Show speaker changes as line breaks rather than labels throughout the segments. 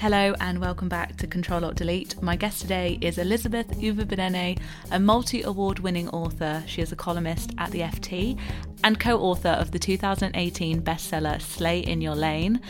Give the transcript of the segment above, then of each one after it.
Hello and welcome back to Control Alt Delete. My guest today is Elizabeth Uviebinené, a multi award winning author. She is a columnist at the FT and co author of the 2018 bestseller Slay in Your Lane,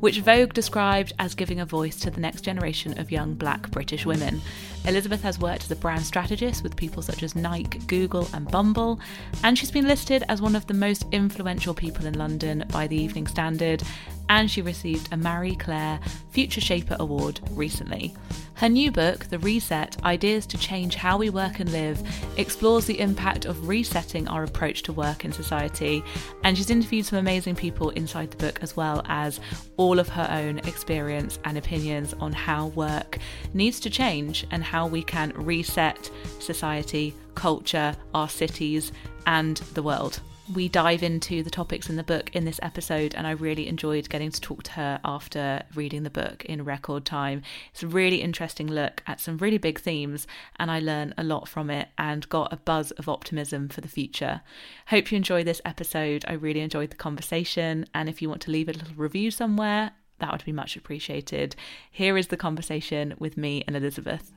which Vogue described as giving a voice to the next generation of young black British women. Elizabeth has worked as a brand strategist with people such as Nike, Google, and Bumble, and she's been listed as one of the most influential people in London by the Evening Standard and she received a Marie Claire Future Shaper Award recently. Her new book, The Reset Ideas to Change How We Work and Live, explores the impact of resetting our approach to work in society, and she's interviewed some amazing people inside the book as well as all of her own experience and opinions on how work needs to change and how we can reset society, culture, our cities, and the world we dive into the topics in the book in this episode, and I really enjoyed getting to talk to her after reading the book in record time. It's a really interesting look at some really big themes, and I learned a lot from it and got a buzz of optimism for the future. Hope you enjoy this episode. I really enjoyed the conversation, and if you want to leave a little review somewhere, that would be much appreciated. Here is the conversation with me and Elizabeth.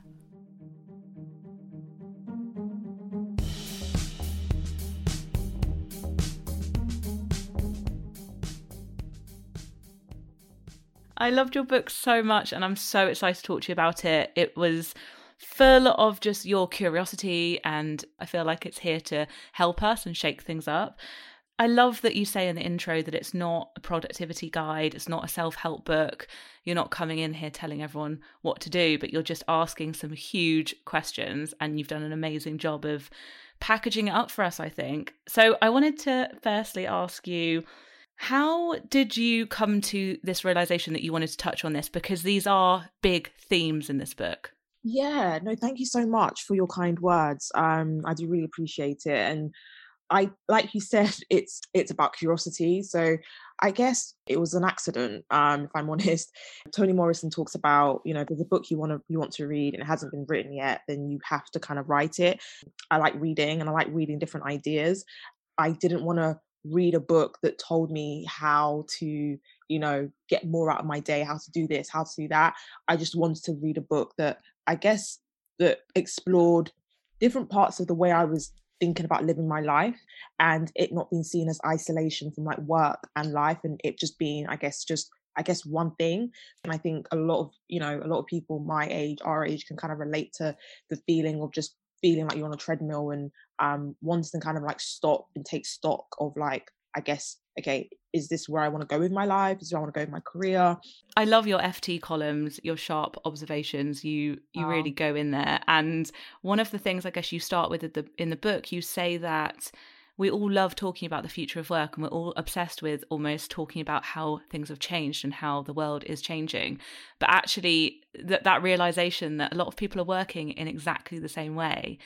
I loved your book so much, and I'm so excited to talk to you about it. It was full of just your curiosity, and I feel like it's here to help us and shake things up. I love that you say in the intro that it's not a productivity guide, it's not a self help book. You're not coming in here telling everyone what to do, but you're just asking some huge questions, and you've done an amazing job of packaging it up for us, I think. So, I wanted to firstly ask you how did you come to this realization that you wanted to touch on this? Because these are big themes in this book.
Yeah, no, thank you so much for your kind words. Um, I do really appreciate it. And I like you said, it's it's about curiosity. So I guess it was an accident, um, if I'm honest. Toni Morrison talks about, you know, there's a book you want to you want to read and it hasn't been written yet, then you have to kind of write it. I like reading and I like reading different ideas. I didn't want to read a book that told me how to you know get more out of my day how to do this how to do that i just wanted to read a book that i guess that explored different parts of the way i was thinking about living my life and it not being seen as isolation from like work and life and it just being i guess just I guess one thing. And I think a lot of, you know, a lot of people my age, our age can kind of relate to the feeling of just feeling like you're on a treadmill and um wanting to kind of like stop and take stock of like I guess okay is this where I want to go with my life? Is this where I want to go with my career?
I love your FT columns your sharp observations. You you really go in there. And one of the things I guess you start with in the in the book you say that we all love talking about the future of work and we're all obsessed with almost talking about how things have changed and how the world is changing. But actually that that realization that a lot of people are working in exactly the same way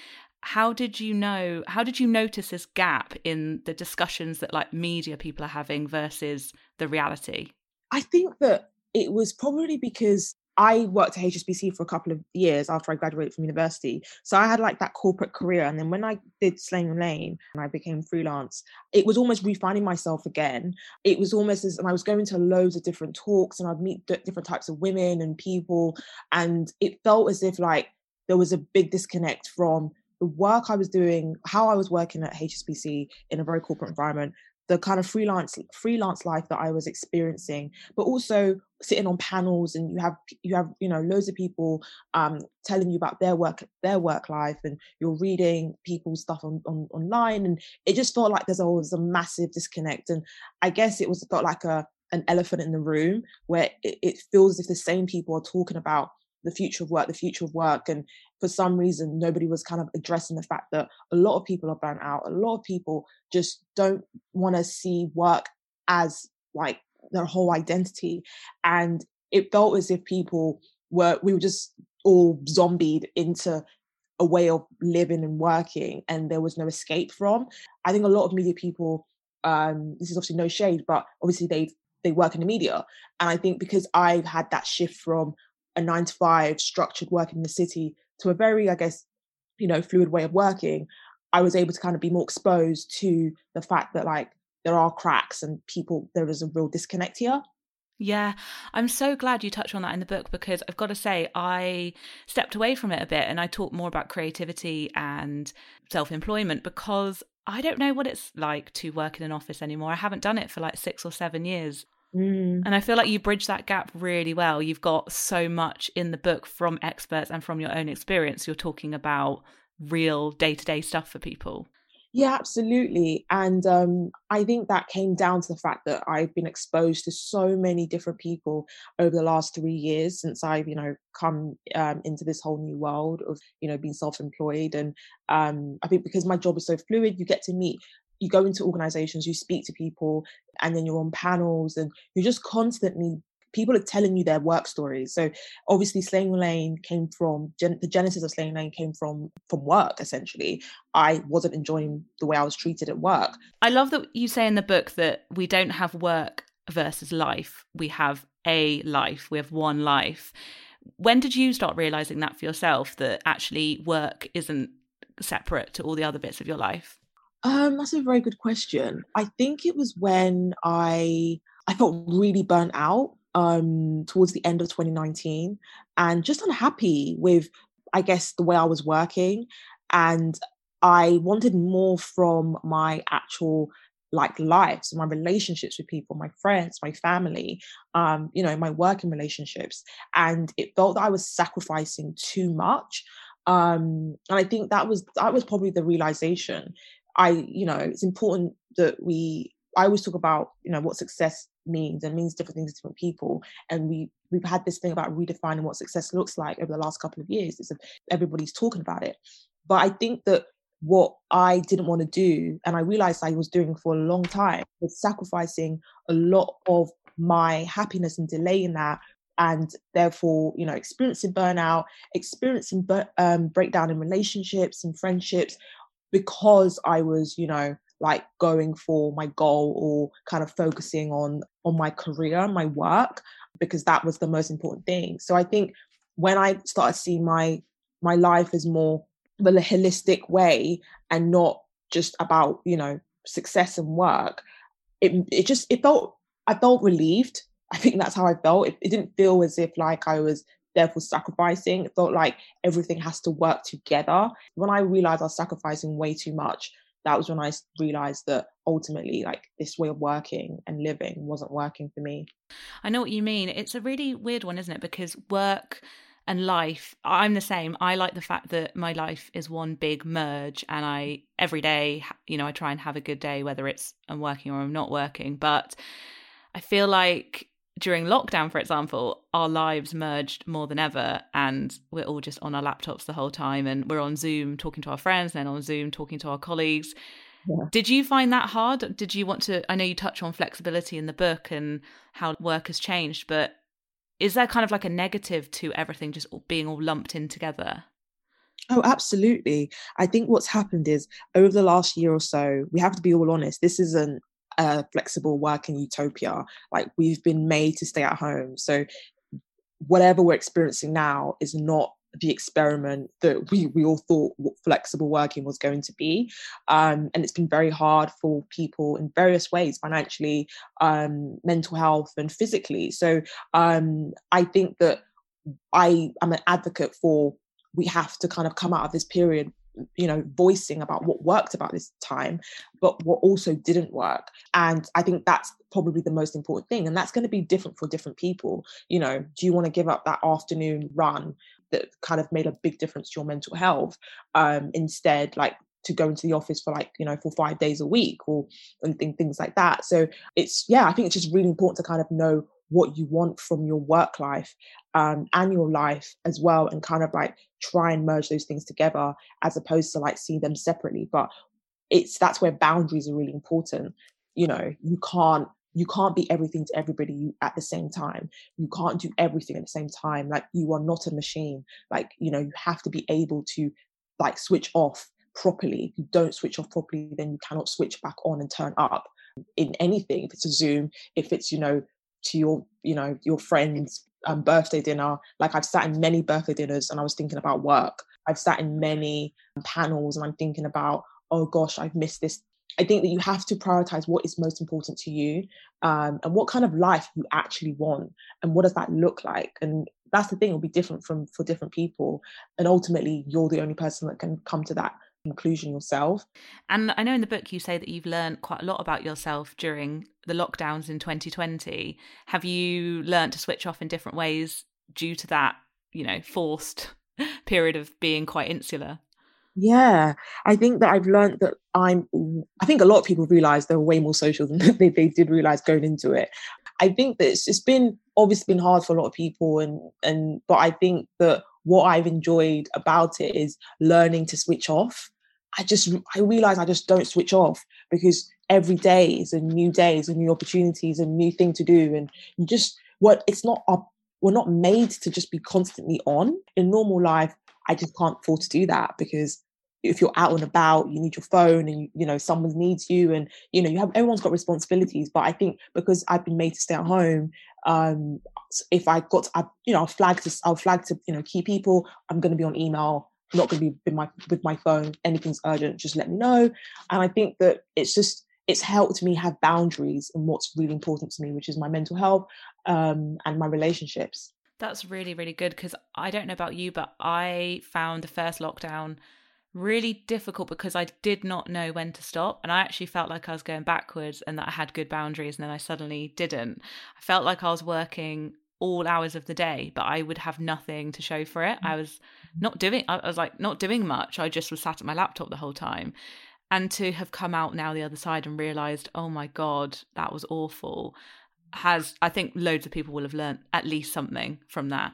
how did you know how did you notice this gap in the discussions that like media people are having versus the reality
i think that it was probably because I worked at HSBC for a couple of years after I graduated from university. So I had like that corporate career. And then when I did Slaying Lane and I became freelance, it was almost refining myself again. It was almost as, and I was going to loads of different talks and I'd meet different types of women and people. And it felt as if like there was a big disconnect from the work I was doing, how I was working at HSBC in a very corporate environment, the kind of freelance freelance life that I was experiencing, but also sitting on panels and you have you have you know loads of people um, telling you about their work their work life and you're reading people's stuff on, on online and it just felt like there's always a massive disconnect and I guess it was felt like a an elephant in the room where it, it feels as if the same people are talking about the future of work, the future of work. And for some reason, nobody was kind of addressing the fact that a lot of people are burnt out. A lot of people just don't want to see work as like their whole identity. And it felt as if people were, we were just all zombied into a way of living and working and there was no escape from. I think a lot of media people, um, this is obviously no shade, but obviously they they work in the media. And I think because I've had that shift from a nine to five structured work in the city to a very, I guess, you know, fluid way of working, I was able to kind of be more exposed to the fact that like there are cracks and people there is a real disconnect here.
Yeah, I'm so glad you touch on that in the book because I've got to say, I stepped away from it a bit and I talk more about creativity and self employment because I don't know what it's like to work in an office anymore. I haven't done it for like six or seven years.
Mm.
And I feel like you bridge that gap really well. You've got so much in the book from experts and from your own experience. You're talking about real day to day stuff for people.
Yeah, absolutely. And um, I think that came down to the fact that I've been exposed to so many different people over the last three years since I've, you know, come um, into this whole new world of, you know, being self-employed. And um, I think because my job is so fluid, you get to meet you go into organizations, you speak to people, and then you're on panels, and you're just constantly people are telling you their work stories. So obviously, Slaying Lane came from gen- the genesis of Slaying Lane came from from work. Essentially, I wasn't enjoying the way I was treated at work.
I love that you say in the book that we don't have work versus life. We have a life. We have one life. When did you start realizing that for yourself that actually work isn't separate to all the other bits of your life?
Um, that's a very good question. I think it was when I I felt really burnt out um, towards the end of 2019 and just unhappy with, I guess, the way I was working. And I wanted more from my actual like life, so my relationships with people, my friends, my family, um, you know, my working relationships. And it felt that I was sacrificing too much. Um, and I think that was that was probably the realization. I, you know, it's important that we I always talk about, you know, what success means and means different things to different people. And we we've had this thing about redefining what success looks like over the last couple of years. It's everybody's talking about it. But I think that what I didn't want to do, and I realized I was doing for a long time, was sacrificing a lot of my happiness and delaying that and therefore you know experiencing burnout experiencing um, breakdown in relationships and friendships because i was you know like going for my goal or kind of focusing on on my career my work because that was the most important thing. So i think when i started seeing my my life as more of a holistic way and not just about you know success and work it it just it felt i felt relieved. I think that's how i felt. It, it didn't feel as if like i was therefore sacrificing it felt like everything has to work together when i realized i was sacrificing way too much that was when I realized that ultimately, like this way of working and living wasn't working for me.
I know what you mean. It's a really weird one, isn't it? Because work and life, I'm the same. I like the fact that my life is one big merge, and I every day, you know, I try and have a good day, whether it's I'm working or I'm not working. But I feel like during lockdown, for example, our lives merged more than ever, and we're all just on our laptops the whole time, and we're on Zoom talking to our friends, then on Zoom talking to our colleagues. Yeah. Did you find that hard? Did you want to? I know you touch on flexibility in the book and how work has changed, but is there kind of like a negative to everything just being all lumped in together?
Oh, absolutely. I think what's happened is over the last year or so, we have to be all honest, this isn't a flexible working utopia. Like we've been made to stay at home. So whatever we're experiencing now is not the experiment that we, we all thought flexible working was going to be. Um, and it's been very hard for people in various ways, financially, um, mental health, and physically. So um, I think that I am an advocate for we have to kind of come out of this period you know voicing about what worked about this time but what also didn't work. And i think that's probably the most important thing and that's going to be different for different people. You know do you want to give up that afternoon run that kind of made a big difference to your mental health um instead like to go into the office for like you know for five days a week or and th- things like that? So it's yeah i think it's just really important to kind of know what you want from your work life um, and your life as well and kind of like try and merge those things together as opposed to like see them separately. But it's that's where boundaries are really important. You know you can't you can't be everything to everybody at the same time. You can't do everything at the same time. Like you are not a machine. Like you know you have to be able to like switch off properly. If you don't switch off properly then you cannot switch back on and turn up in anything. If it's a zoom if it's you know to your you know your friends um, birthday dinner like i've sat in many birthday dinners and i was thinking about work i've sat in many panels and i'm thinking about oh gosh i've missed this I think that you have to prioritize what is most important to you um, and what kind of life you actually want and what does that look like. And that's the thing, it'll be different from for different people. And ultimately, you're the only person that can come to that conclusion yourself.
And I know in the book you say that you've learned quite a lot about yourself during the lockdowns in 2020. Have you learned to switch off in different ways due to that, you know, forced period of being quite insular?
Yeah, I think that I've learned that I'm. I think a lot of people realize they're way more social than they, they did realize going into it. I think that it's, it's been obviously been hard for a lot of people, and and but I think that what I've enjoyed about it is learning to switch off. I just I realize I just don't switch off because every day is a new day, is a new opportunity, is a new thing to do, and you just what it's not up. We're not made to just be constantly on. In normal life, I just can't afford to do that because if you're out and about you need your phone and you, you know someone needs you and you know you have everyone's got responsibilities but i think because i've been made to stay at home um if i got I, you know i'll flag to i'll flag to you know key people i'm going to be on email not going to be with my with my phone anything's urgent just let me know and i think that it's just it's helped me have boundaries and what's really important to me which is my mental health um and my relationships
that's really really good because i don't know about you but i found the first lockdown really difficult because I did not know when to stop. And I actually felt like I was going backwards and that I had good boundaries. And then I suddenly didn't. I felt like I was working all hours of the day, but I would have nothing to show for it. I mm. was not doing, I was like, not doing much. I just was sat at my laptop the whole time. And to have come out now the other side and realized, oh my God, that was awful, has, I think loads of people will have learned at least something from that.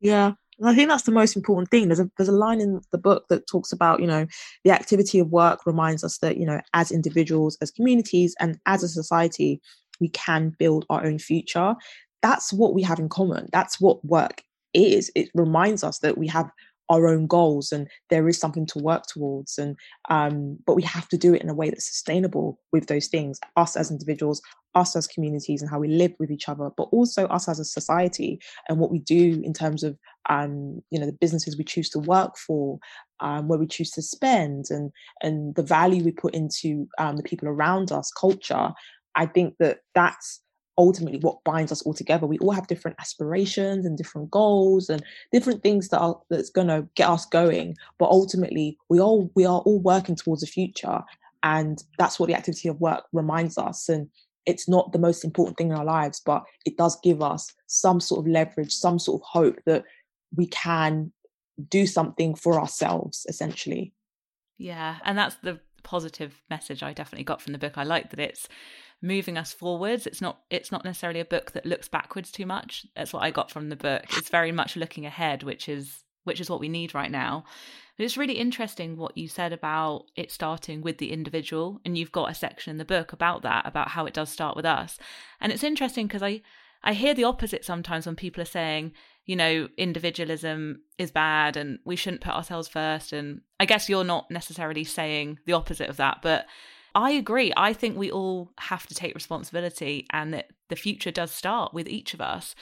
Yeah, and I think that's the most important thing. There's a there's a line in the book that talks about, you know, the activity of work reminds us that, you know, as individuals, as communities, and as a society, we can build our own future. That's what we have in common. That's what work is. It reminds us that we have our own goals and there is something to work towards and um, but we have to do it in a way that's sustainable with those things us as individuals us as communities and how we live with each other but also us as a society and what we do in terms of um, you know the businesses we choose to work for um, where we choose to spend and and the value we put into um, the people around us culture i think that that's ultimately what binds us all together. We all have different aspirations and different goals and different things that are that's going to get us going. But ultimately, we all we are all working towards a future, and that's what the activity of work reminds us. And it's not the most important thing in our lives, but it does give us some sort of leverage, some sort of hope that we can do something for ourselves, essentially.
Yeah, and that's the positive message I definitely got from the book. I like that it's moving us forwards. It's not it's not necessarily a book that looks backwards too much. That's what I got from the book. It's very much looking ahead, which is which is what we need right now. But it's really interesting what you said about it starting with the individual, and you've got a section in the book about that, about how it does start with us. And it's interesting because I I hear the opposite sometimes when people are saying, you know, individualism is bad and we shouldn't put ourselves first. And I guess you're not necessarily saying the opposite of that, but I agree. I think we all have to take responsibility and that the future does start with each of us.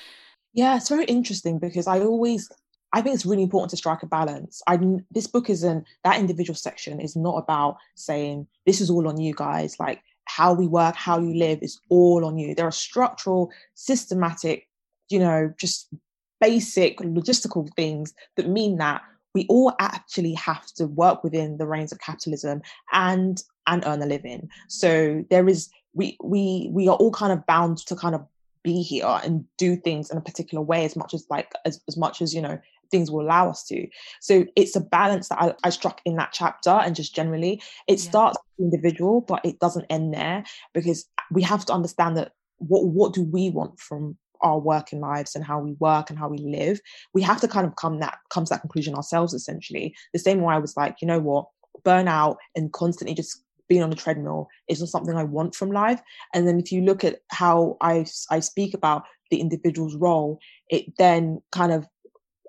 Yeah, it's very interesting because I always I think it's really important to strike a balance. I this book isn't that individual section is not about saying this is all on you guys. Like how we work, how you live is all on you. There are structural, systematic, you know, just basic logistical things that mean that we all actually have to work within the reins of capitalism and and earn a living. So there is we we we are all kind of bound to kind of be here and do things in a particular way as much as like as, as much as you know things will allow us to so it's a balance that I, I struck in that chapter and just generally it yeah. starts individual but it doesn't end there because we have to understand that what what do we want from our working lives and how we work and how we live we have to kind of come that come to that conclusion ourselves essentially the same way i was like you know what burnout and constantly just being on a treadmill is not something I want from life. And then if you look at how I, I speak about the individual's role, it then kind of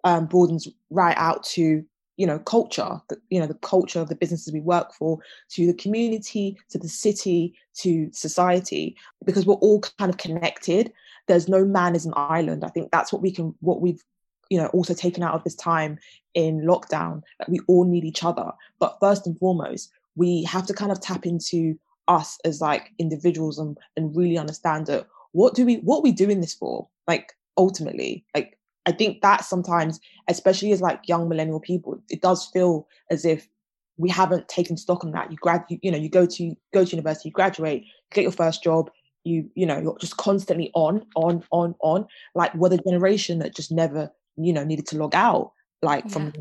um, broadens right out to you know culture the, you know the culture of the businesses we work for to the community to the city to society because we're all kind of connected. There's no man is an island. I think that's what we can what we've you know also taken out of this time in lockdown that we all need each other. But first and foremost we have to kind of tap into us as like individuals and, and really understand that what do we what are we doing this for? Like ultimately like i think that sometimes especially as like young millennial people it does feel as if we haven't taken stock on that. You grad you, you know you go to go to university you graduate you get your first job you you know you're just constantly on on on on. Like we're the generation that just never you know needed to log out like yeah. from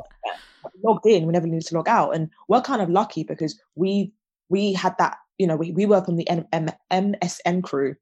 logged in we never needed to log out and we're kind of lucky because we we had that you know we, we work on the M- M- msn crew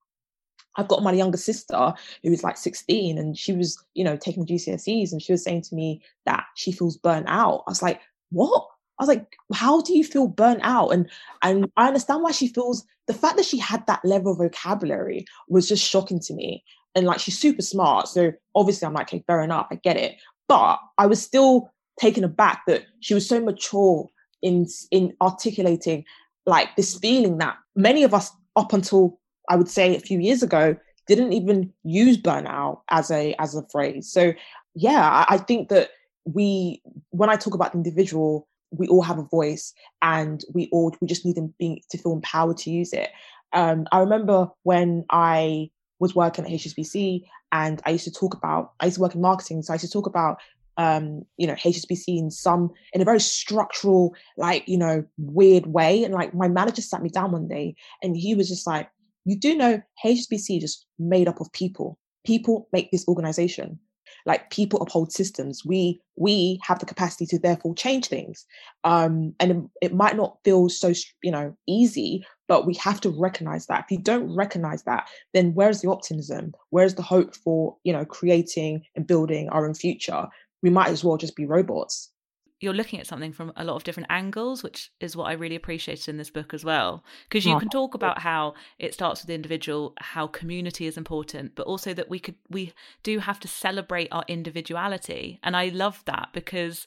I've got my younger sister who is like 16 and she was, you know, taking the GCSEs and she was saying to me that she feels burnt out. I was like, what? I was like, how do you feel burnt out? And and I understand why she feels the fact that she had that level of vocabulary was just shocking to me. And like she's super smart. So obviously I'm like, okay, fair enough, I get it. But I was still taken aback that she was so mature in in articulating like this feeling that many of us up until I would say a few years ago didn't even use burnout as a as a phrase. So yeah, I, I think that we when I talk about the individual, we all have a voice and we all we just need them being to feel empowered to use it. Um, I remember when I was working at HSBC and I used to talk about I used to work in marketing, so I used to talk about um, you know, HSBC in some in a very structural, like, you know, weird way. And like my manager sat me down one day and he was just like, you do know HSBC is just made up of people. People make this organization. Like people uphold systems. We we have the capacity to therefore change things. Um and it, it might not feel so you know easy but we have to recognize that. If you don't recognize that then where's the optimism? Where's the hope for you know creating and building our own future we might as well just be robots
you're looking at something from a lot of different angles, which is what I really appreciated in this book as well. Because you oh, can talk about how it starts with the individual, how community is important, but also that we could we do have to celebrate our individuality. And I love that because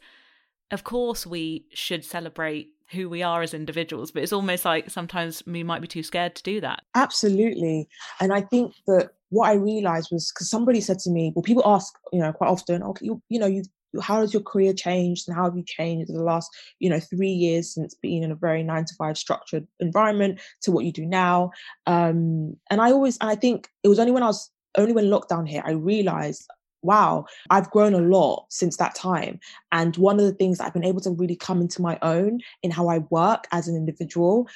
of course we should celebrate who we are as individuals, but it's almost like sometimes we might be too scared to do that.
Absolutely. And I think that what I realized was because somebody said to me, well, people ask, you know, quite often, okay, you, you know, you how has your career changed and how have you changed in the last you know three years since being in a very nine to five structured environment to what you do now um and i always i think it was only when i was only when lockdown hit i realized wow i've grown a lot since that time. And one of the things i've been able to really come into my own in how i work as an individual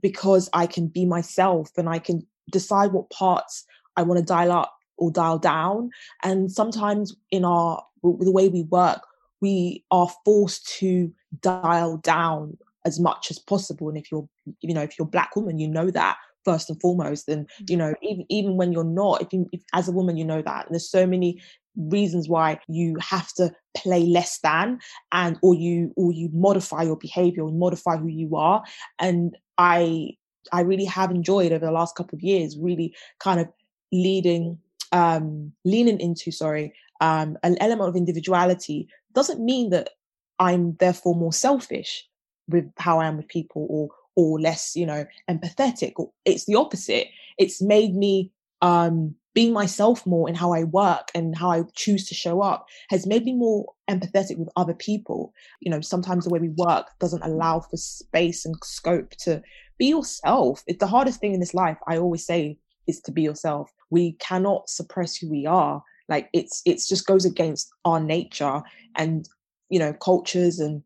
because i can be myself and i can decide what parts i want to dial up or dial down. And sometimes in our the way we work, we are forced to dial down as much as possible. And if you're, you know, if you're black woman, you know that first and foremost. And you know, even even when you're not, if you if, as a woman, you know that. And there's so many reasons why you have to play less than and or you or you modify your behavior and modify who you are and i i really have enjoyed over the last couple of years really kind of leading um leaning into sorry um, an element of individuality doesn't mean that I'm therefore more selfish with how I am with people or or less, you know, empathetic. It's the opposite. It's made me um, be myself more in how I work and how I choose to show up has made me more empathetic with other people. You know, sometimes the way we work doesn't allow for space and scope to be yourself. It's the hardest thing in this life, I always say, is to be yourself. We cannot suppress who we are like it's it's just goes against our nature and you know cultures and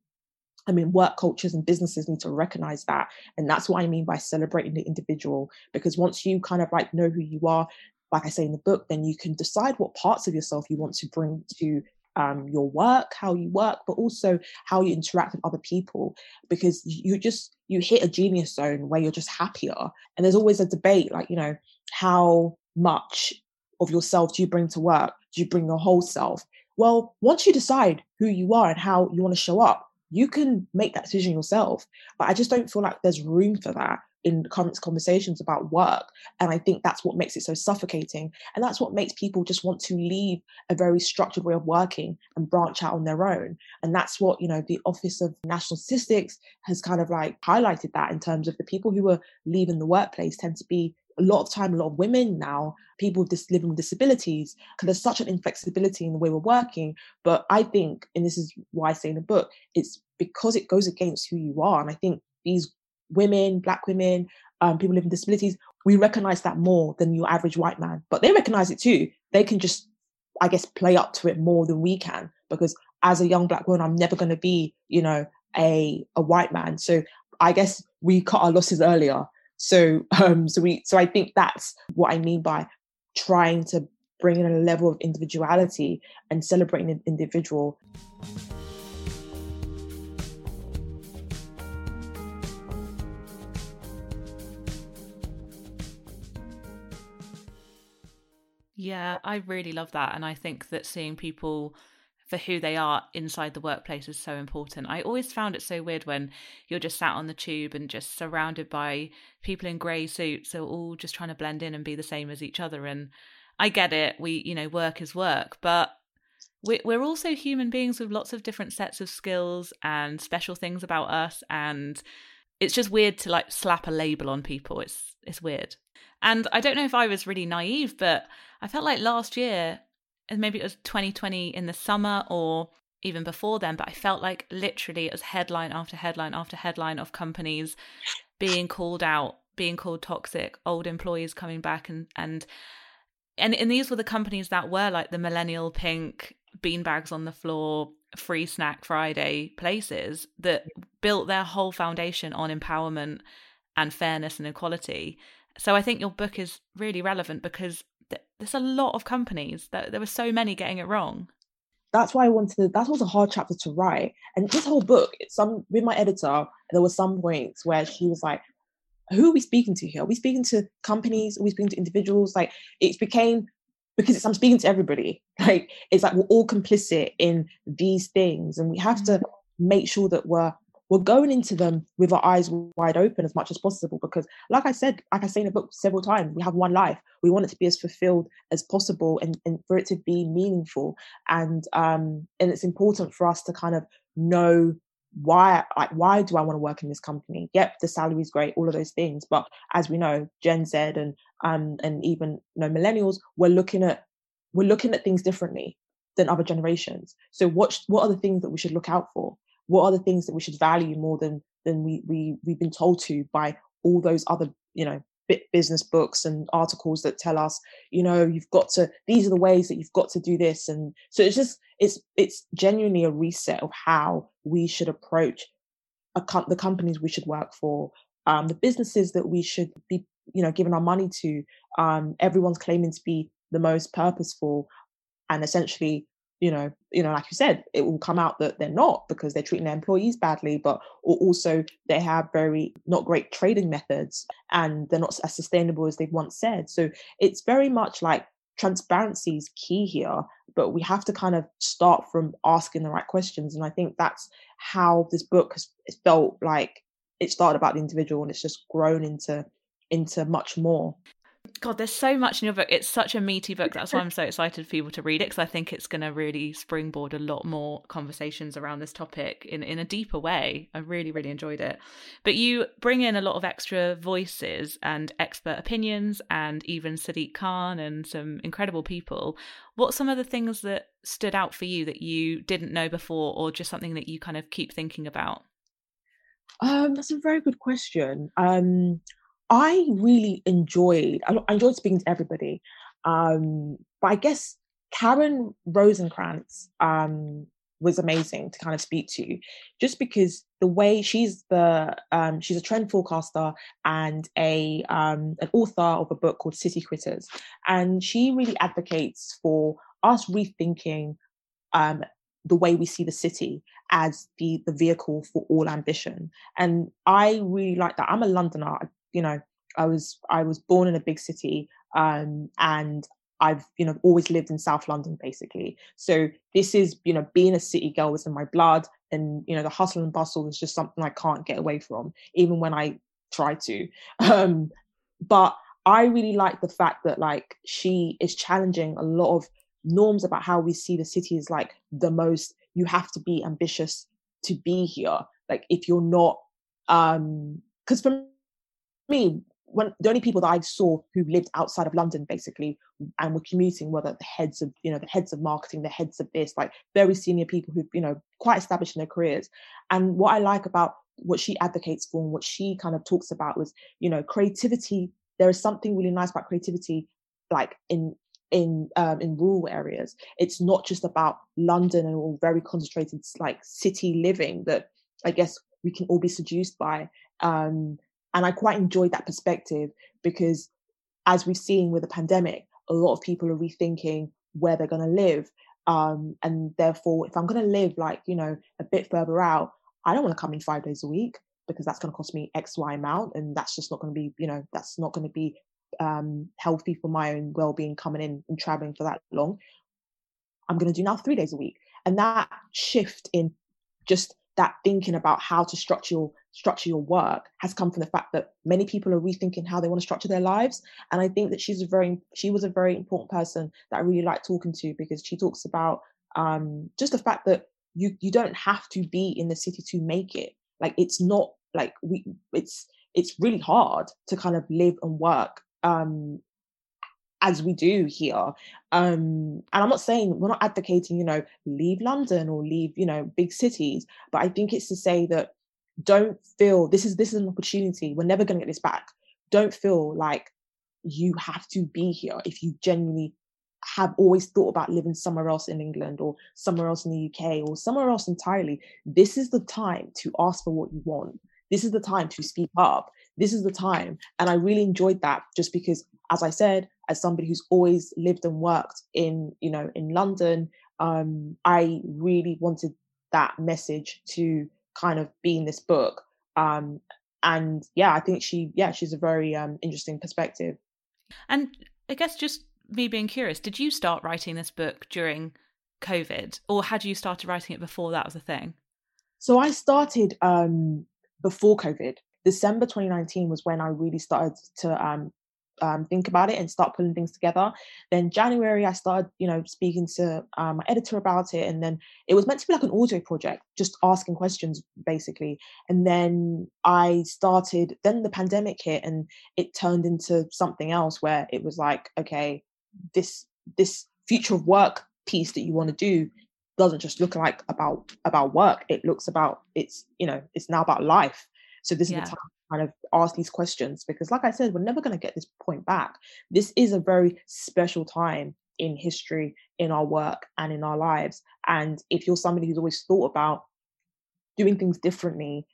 I mean, work cultures and businesses need to recognize that. And that's what I mean by celebrating the individual. Because once you kind of like know who you are, like I say in the book, then you can decide what parts of yourself you want to bring to um, your work, how you work, but also how you interact with other people. Because you just, you hit a genius zone where you're just happier. And there's always a debate, like, you know, how much of yourself do you bring to work? Do you bring your whole self? Well, once you decide who you are and how you want to show up, you can make that decision yourself. But I just don't feel like there's room for that in current conversations about work. And I think that's what makes it so suffocating. And that's what makes people just want to leave a very structured way of working and branch out on their own. And that's what, you know, the Office of National Statistics has kind of like highlighted that in terms of the people who are leaving the workplace tend to be a lot of time, a lot of women now, people with living with disabilities, because there's such an inflexibility in the way we're working. But I think, and this is why I say in the book, it's because it goes against who you are. And I think these women, black women, um, people living with disabilities, we recognize that more than your average white man. But they recognize it too. They can just, I guess, play up to it more than we can because as a young black woman, I'm never going to be, you know, a a white man. So I guess we cut our losses earlier. So um, so we so I think that's what I mean by trying to bring in a level of individuality and celebrating an individual.
Yeah, I really love that. And I think that seeing people for who they are inside the workplace is so important. I always found it so weird when you're just sat on the tube and just surrounded by people in grey suits are all just trying to blend in and be the same as each other. And I get it, we, you know, work is work, but we're also human beings with lots of different sets of skills and special things about us. And it's just weird to like slap a label on people. It's, it's weird. And I don't know if I was really naive, but I felt like last year maybe it was 2020 in the summer or even before then, but I felt like literally it was headline after headline after headline of companies being called out, being called toxic, old employees coming back and and and, and these were the companies that were like the millennial pink beanbags on the floor, free snack Friday places that built their whole foundation on empowerment and fairness and equality. So I think your book is really relevant because there's a lot of companies that there were so many getting it wrong
that's why I wanted. That was a hard chapter to write, and this whole book. Some with my editor, there were some points where she was like, "Who are we speaking to here? Are we speaking to companies? Are we speaking to individuals?" Like it became because it's I'm speaking to everybody. Like it's like we're all complicit in these things, and we have to mm-hmm. make sure that we're we're going into them with our eyes wide open as much as possible because like i said like i say in the book several times we have one life. We want it to be as fulfilled as possible and, and for it to be meaningful. And um and it's important for us to kind of know why like why do i want to work in this company? Yep the salary is great all of those things. But as we know gen z and um and even you know millennials we're looking at we're looking at things differently than other generations. So what what are the things that we should look out for what are the things that we should value more than than we we we've been told to by all those other you know business books and articles that tell us you know you've got to these are the ways that you've got to do this. And so it's just it's it's genuinely a reset of how we should approach a com- the companies we should work for um, the businesses that we should be you know giving our money to. Um, everyone's claiming to be the most purposeful and essentially you know, you know, like you said, it will come out that they're not because they're treating their employees badly, but also they have very not great trading methods and they're not as sustainable as they've once said. So it's very much like transparency is key here, but we have to kind of start from asking the right questions. And I think that's how this book has felt like it started about the individual and it's just grown into into much more.
God, there's so much in your book. It's such a meaty book. That's why I'm so excited for people to read it because I think it's going to really springboard a lot more conversations around this topic in, in a deeper way. I really, really enjoyed it. But you bring in a lot of extra voices and expert opinions and even Sadiq Khan and some incredible people. What some of the things that stood out for you that you didn't know before or just something that you kind of keep thinking about?
Um, that's a very good question. Um, I really enjoyed. I enjoyed speaking to everybody, um, but I guess Karen Rosenkranz um, was amazing to kind of speak to, just because the way she's the um, she's a trend forecaster and a um, an author of a book called City Quitters, and she really advocates for us rethinking um, the way we see the city as the the vehicle for all ambition. And I really like that. I'm a Londoner you know, I was I was born in a big city, um, and I've you know always lived in South London basically. So this is you know being a city girl was in my blood, and you know the hustle and bustle is just something I can't get away from, even when I try to. Um, but I really like the fact that like she is challenging a lot of norms about how we see the city as like the most. You have to be ambitious to be here. Like if you're not, um, because for me, when the only people that I saw who lived outside of London basically and were commuting were the heads of, you know, the heads of marketing, the heads of this, like very senior people who, you know, quite established in their careers. And what I like about what she advocates for and what she kind of talks about was you know creativity. There is something really nice about creativity like in in um, in rural areas. It's not just about london and all very concentrated like city living that i guess we can all be seduced by. Um and i quite enjoyed that perspective because as we've seen with the pandemic a lot of people are rethinking where they're going to live um and therefore if i'm going to live like you know a bit further out I don't want to come in five days a week because that's going to cost me X, Y amount. And that's just not going to be, you know, that's not going to be um, healthy for my own well being coming in and traveling for that long. I'm going to do now three days a week. And that shift in just that thinking about how to structure your structure your work has come from the fact that many people are rethinking how they want to structure their lives. And i think that she's a very she was a very important person that i really like talking to because she talks about um, just the fact that you you don't have to be in the city to make it. Like it's not like we it's it's really hard to kind of live and work um as we do here um and i'm not saying we're not advocating you know leave london or leave you know big cities but i think it's to say that don't feel this is this is an opportunity we're never going to get this back don't feel like you have to be here if you genuinely have always thought about living somewhere else in England or somewhere else in the UK or somewhere else entirely, this is the time to ask for what you want. This is the time to speak up. This is the time. And I really enjoyed that just because, as I said, as somebody who's always lived and worked in, you know, in London, um, I really wanted that message to kind of be in this book. Um, and yeah, I think she, yeah, she's a very um, interesting perspective.
And I guess just me being curious, did you start writing this book during COVID, or had you started writing it before that was a thing?
So I started um, before COVID. December 2019 was when I really started to um, think about it and start pulling things together. Then January, I started, you know, speaking to um, my editor about it, and then it was meant to be like an audio project, just asking questions basically. And then I started. Then the pandemic hit, and it turned into something else where it was like, okay, this this future of work piece that you want to do doesn't just look like about about work it looks about it's you know it's now about life so this yeah. is the time kind of ask these questions because like i said we're never going to get this point back. This is a very special time in history in our work and in our lives. And if you're somebody who's always thought about doing things differently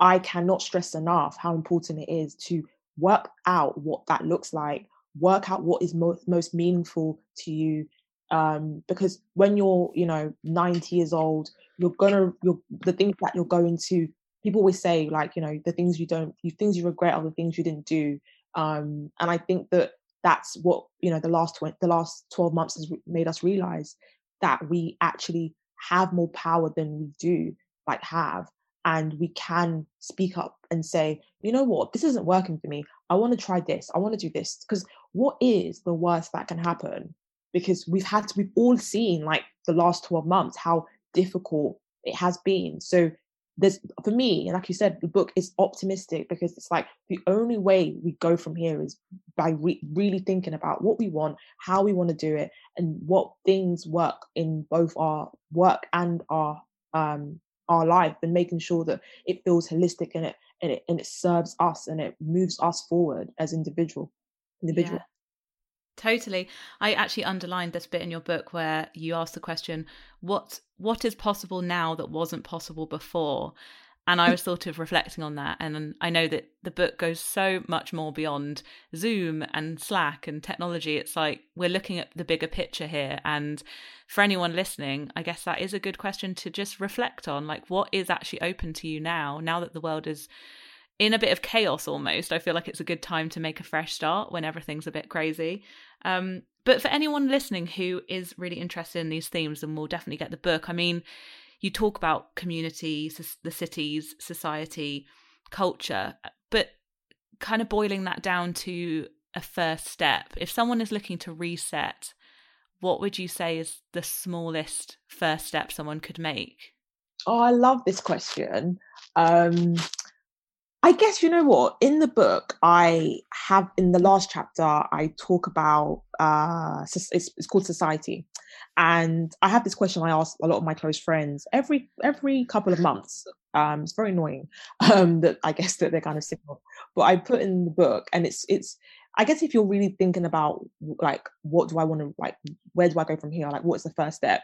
i cannot stress enough how important it is to work out what that looks like work out what is most most meaningful to you um because when you're you know 90 years old you're gonna you're the things that you're going to people always say like you know the things you don't you things you regret are the things you didn't do um and i think that that's what you know the last 20, the last 12 months has made us realize that we actually have more power than we do like have and we can speak up and say you know what this isn't working for me i want to try this i want to do this because what is the worst that can happen? Because we've had to, we've all seen like the last 12 months how difficult it has been. So there's for me, like you said, the book is optimistic because it's like the only way we go from here is by re- really thinking about what we want, how we want to do it, and what things work in both our work and our um our life, and making sure that it feels holistic and it and it and it serves us and it moves us forward as individual individual. Yeah.
Totally. I actually underlined this bit in your book where you ask the question, what what is possible now that wasn't possible before? And I was sort of reflecting on that. And I know that the book goes so much more beyond Zoom and Slack and technology. It's like we're looking at the bigger picture here. And for anyone listening, I guess that is a good question to just reflect on like, what is actually open to you now, now that the world is in a bit of chaos almost. I feel like it's a good time to make a fresh start when everything's a bit crazy. Um, but for anyone listening who is really interested in these themes and will definitely get the book, I mean, you talk about community, the cities, society, culture, but kind of boiling that down to a first step. If someone is looking to reset, what would you say is the smallest first step someone could make?
Oh, I love this question. Um, I guess you know what? In the book I have in the last chapter I talk about uh it's, it's called society. And I have this question I ask a lot of my close friends every every couple of months. Um it's very annoying um that I guess that they're kind of of but I put in the book and it's it's I guess if you're really thinking about like what do I want to like where do I go from here? Like what's the first step?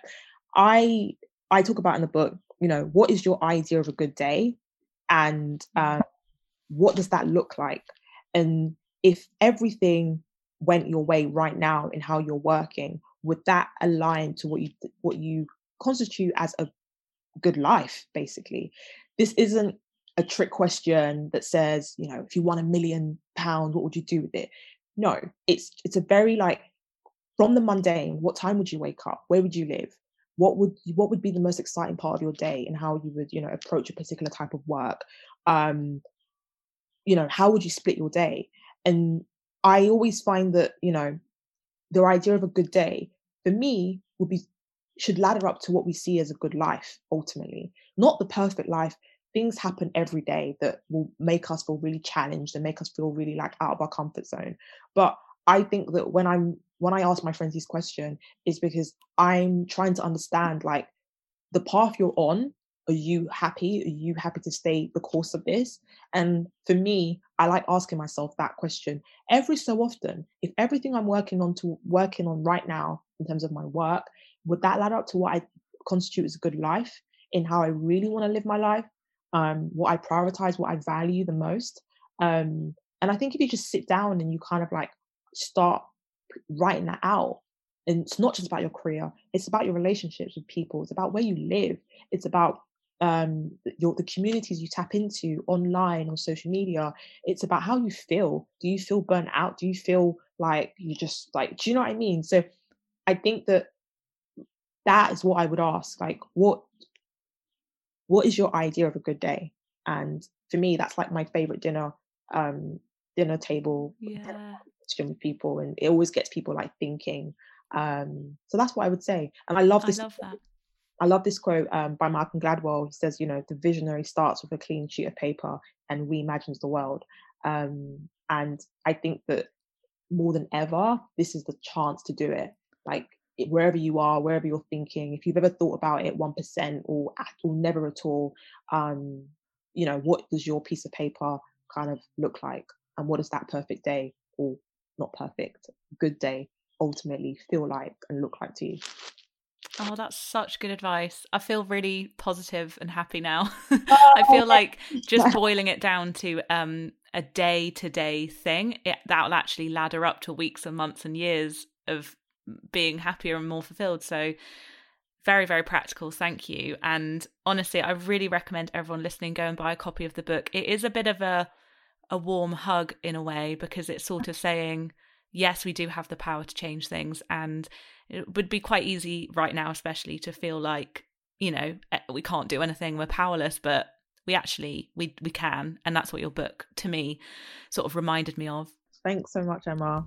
I I talk about in the book you know what is your idea of a good day? And um what does that look like? And if everything went your way right now in how you're working, would that align to what you what you constitute as a good life, basically? This isn't a trick question that says, you know, if you won a million pounds, what would you do with it? No, it's it's a very like from the mundane, what time would you wake up? Where would you live? What would what would be the most exciting part of your day and how you would, you know, approach a particular type of work? Um, you know how would you split your day? And i always find that you know the idea of a good day for me would be should ladder up to what we see as a good life ultimately. Not the perfect life. Things happen every day that will make us feel really challenged and make us feel really like out of our comfort zone. But i think that when i'm when i ask my friends this question is because i'm trying to understand like the path you're on are you happy? Are you happy to stay the course of this? And for me, I like asking myself that question every so often. If everything I'm working on to working on right now in terms of my work, would that ladder up to what I constitute as a good life in how I really want to live my life? Um, what I prioritize, what I value the most. Um, and I think if you just sit down and you kind of like start writing that out, and it's not just about your career, it's about your relationships with people, it's about where you live, it's about um, your the communities you tap into online or social media. It's about how you feel. Do you feel burnt out? Do you feel like you just like? Do you know what I mean? So, I think that that is what I would ask. Like, what what is your idea of a good day? And for me, that's like my favorite dinner um dinner table
yeah.
with people, and it always gets people like thinking. Um, so that's what I would say. And I love this.
I love.
I love this quote um, by Malcolm Gladwell. He says, you know, the visionary starts with a clean sheet of paper and reimagines the world. Um, and I think that more than ever, this is the chance to do it. Like wherever you are, wherever you're thinking, if you've ever thought about it 1% or at all, never at all, um, you know, what does your piece of paper kind of look like? And what does that perfect day or not perfect, good day ultimately feel like and look like to you?
Oh, that's such good advice. I feel really positive and happy now. I feel like just boiling it down to um, a day to day thing, it, that will actually ladder up to weeks and months and years of being happier and more fulfilled. So, very, very practical. Thank you. And honestly, I really recommend everyone listening go and buy a copy of the book. It is a bit of a a warm hug in a way because it's sort of saying, yes, we do have the power to change things and it would be quite easy right now, especially to feel like, you know, eh, we can't do anything, we're powerless, but we actually we we can and that's what your book to me sort of reminded me of.
Thanks so much emma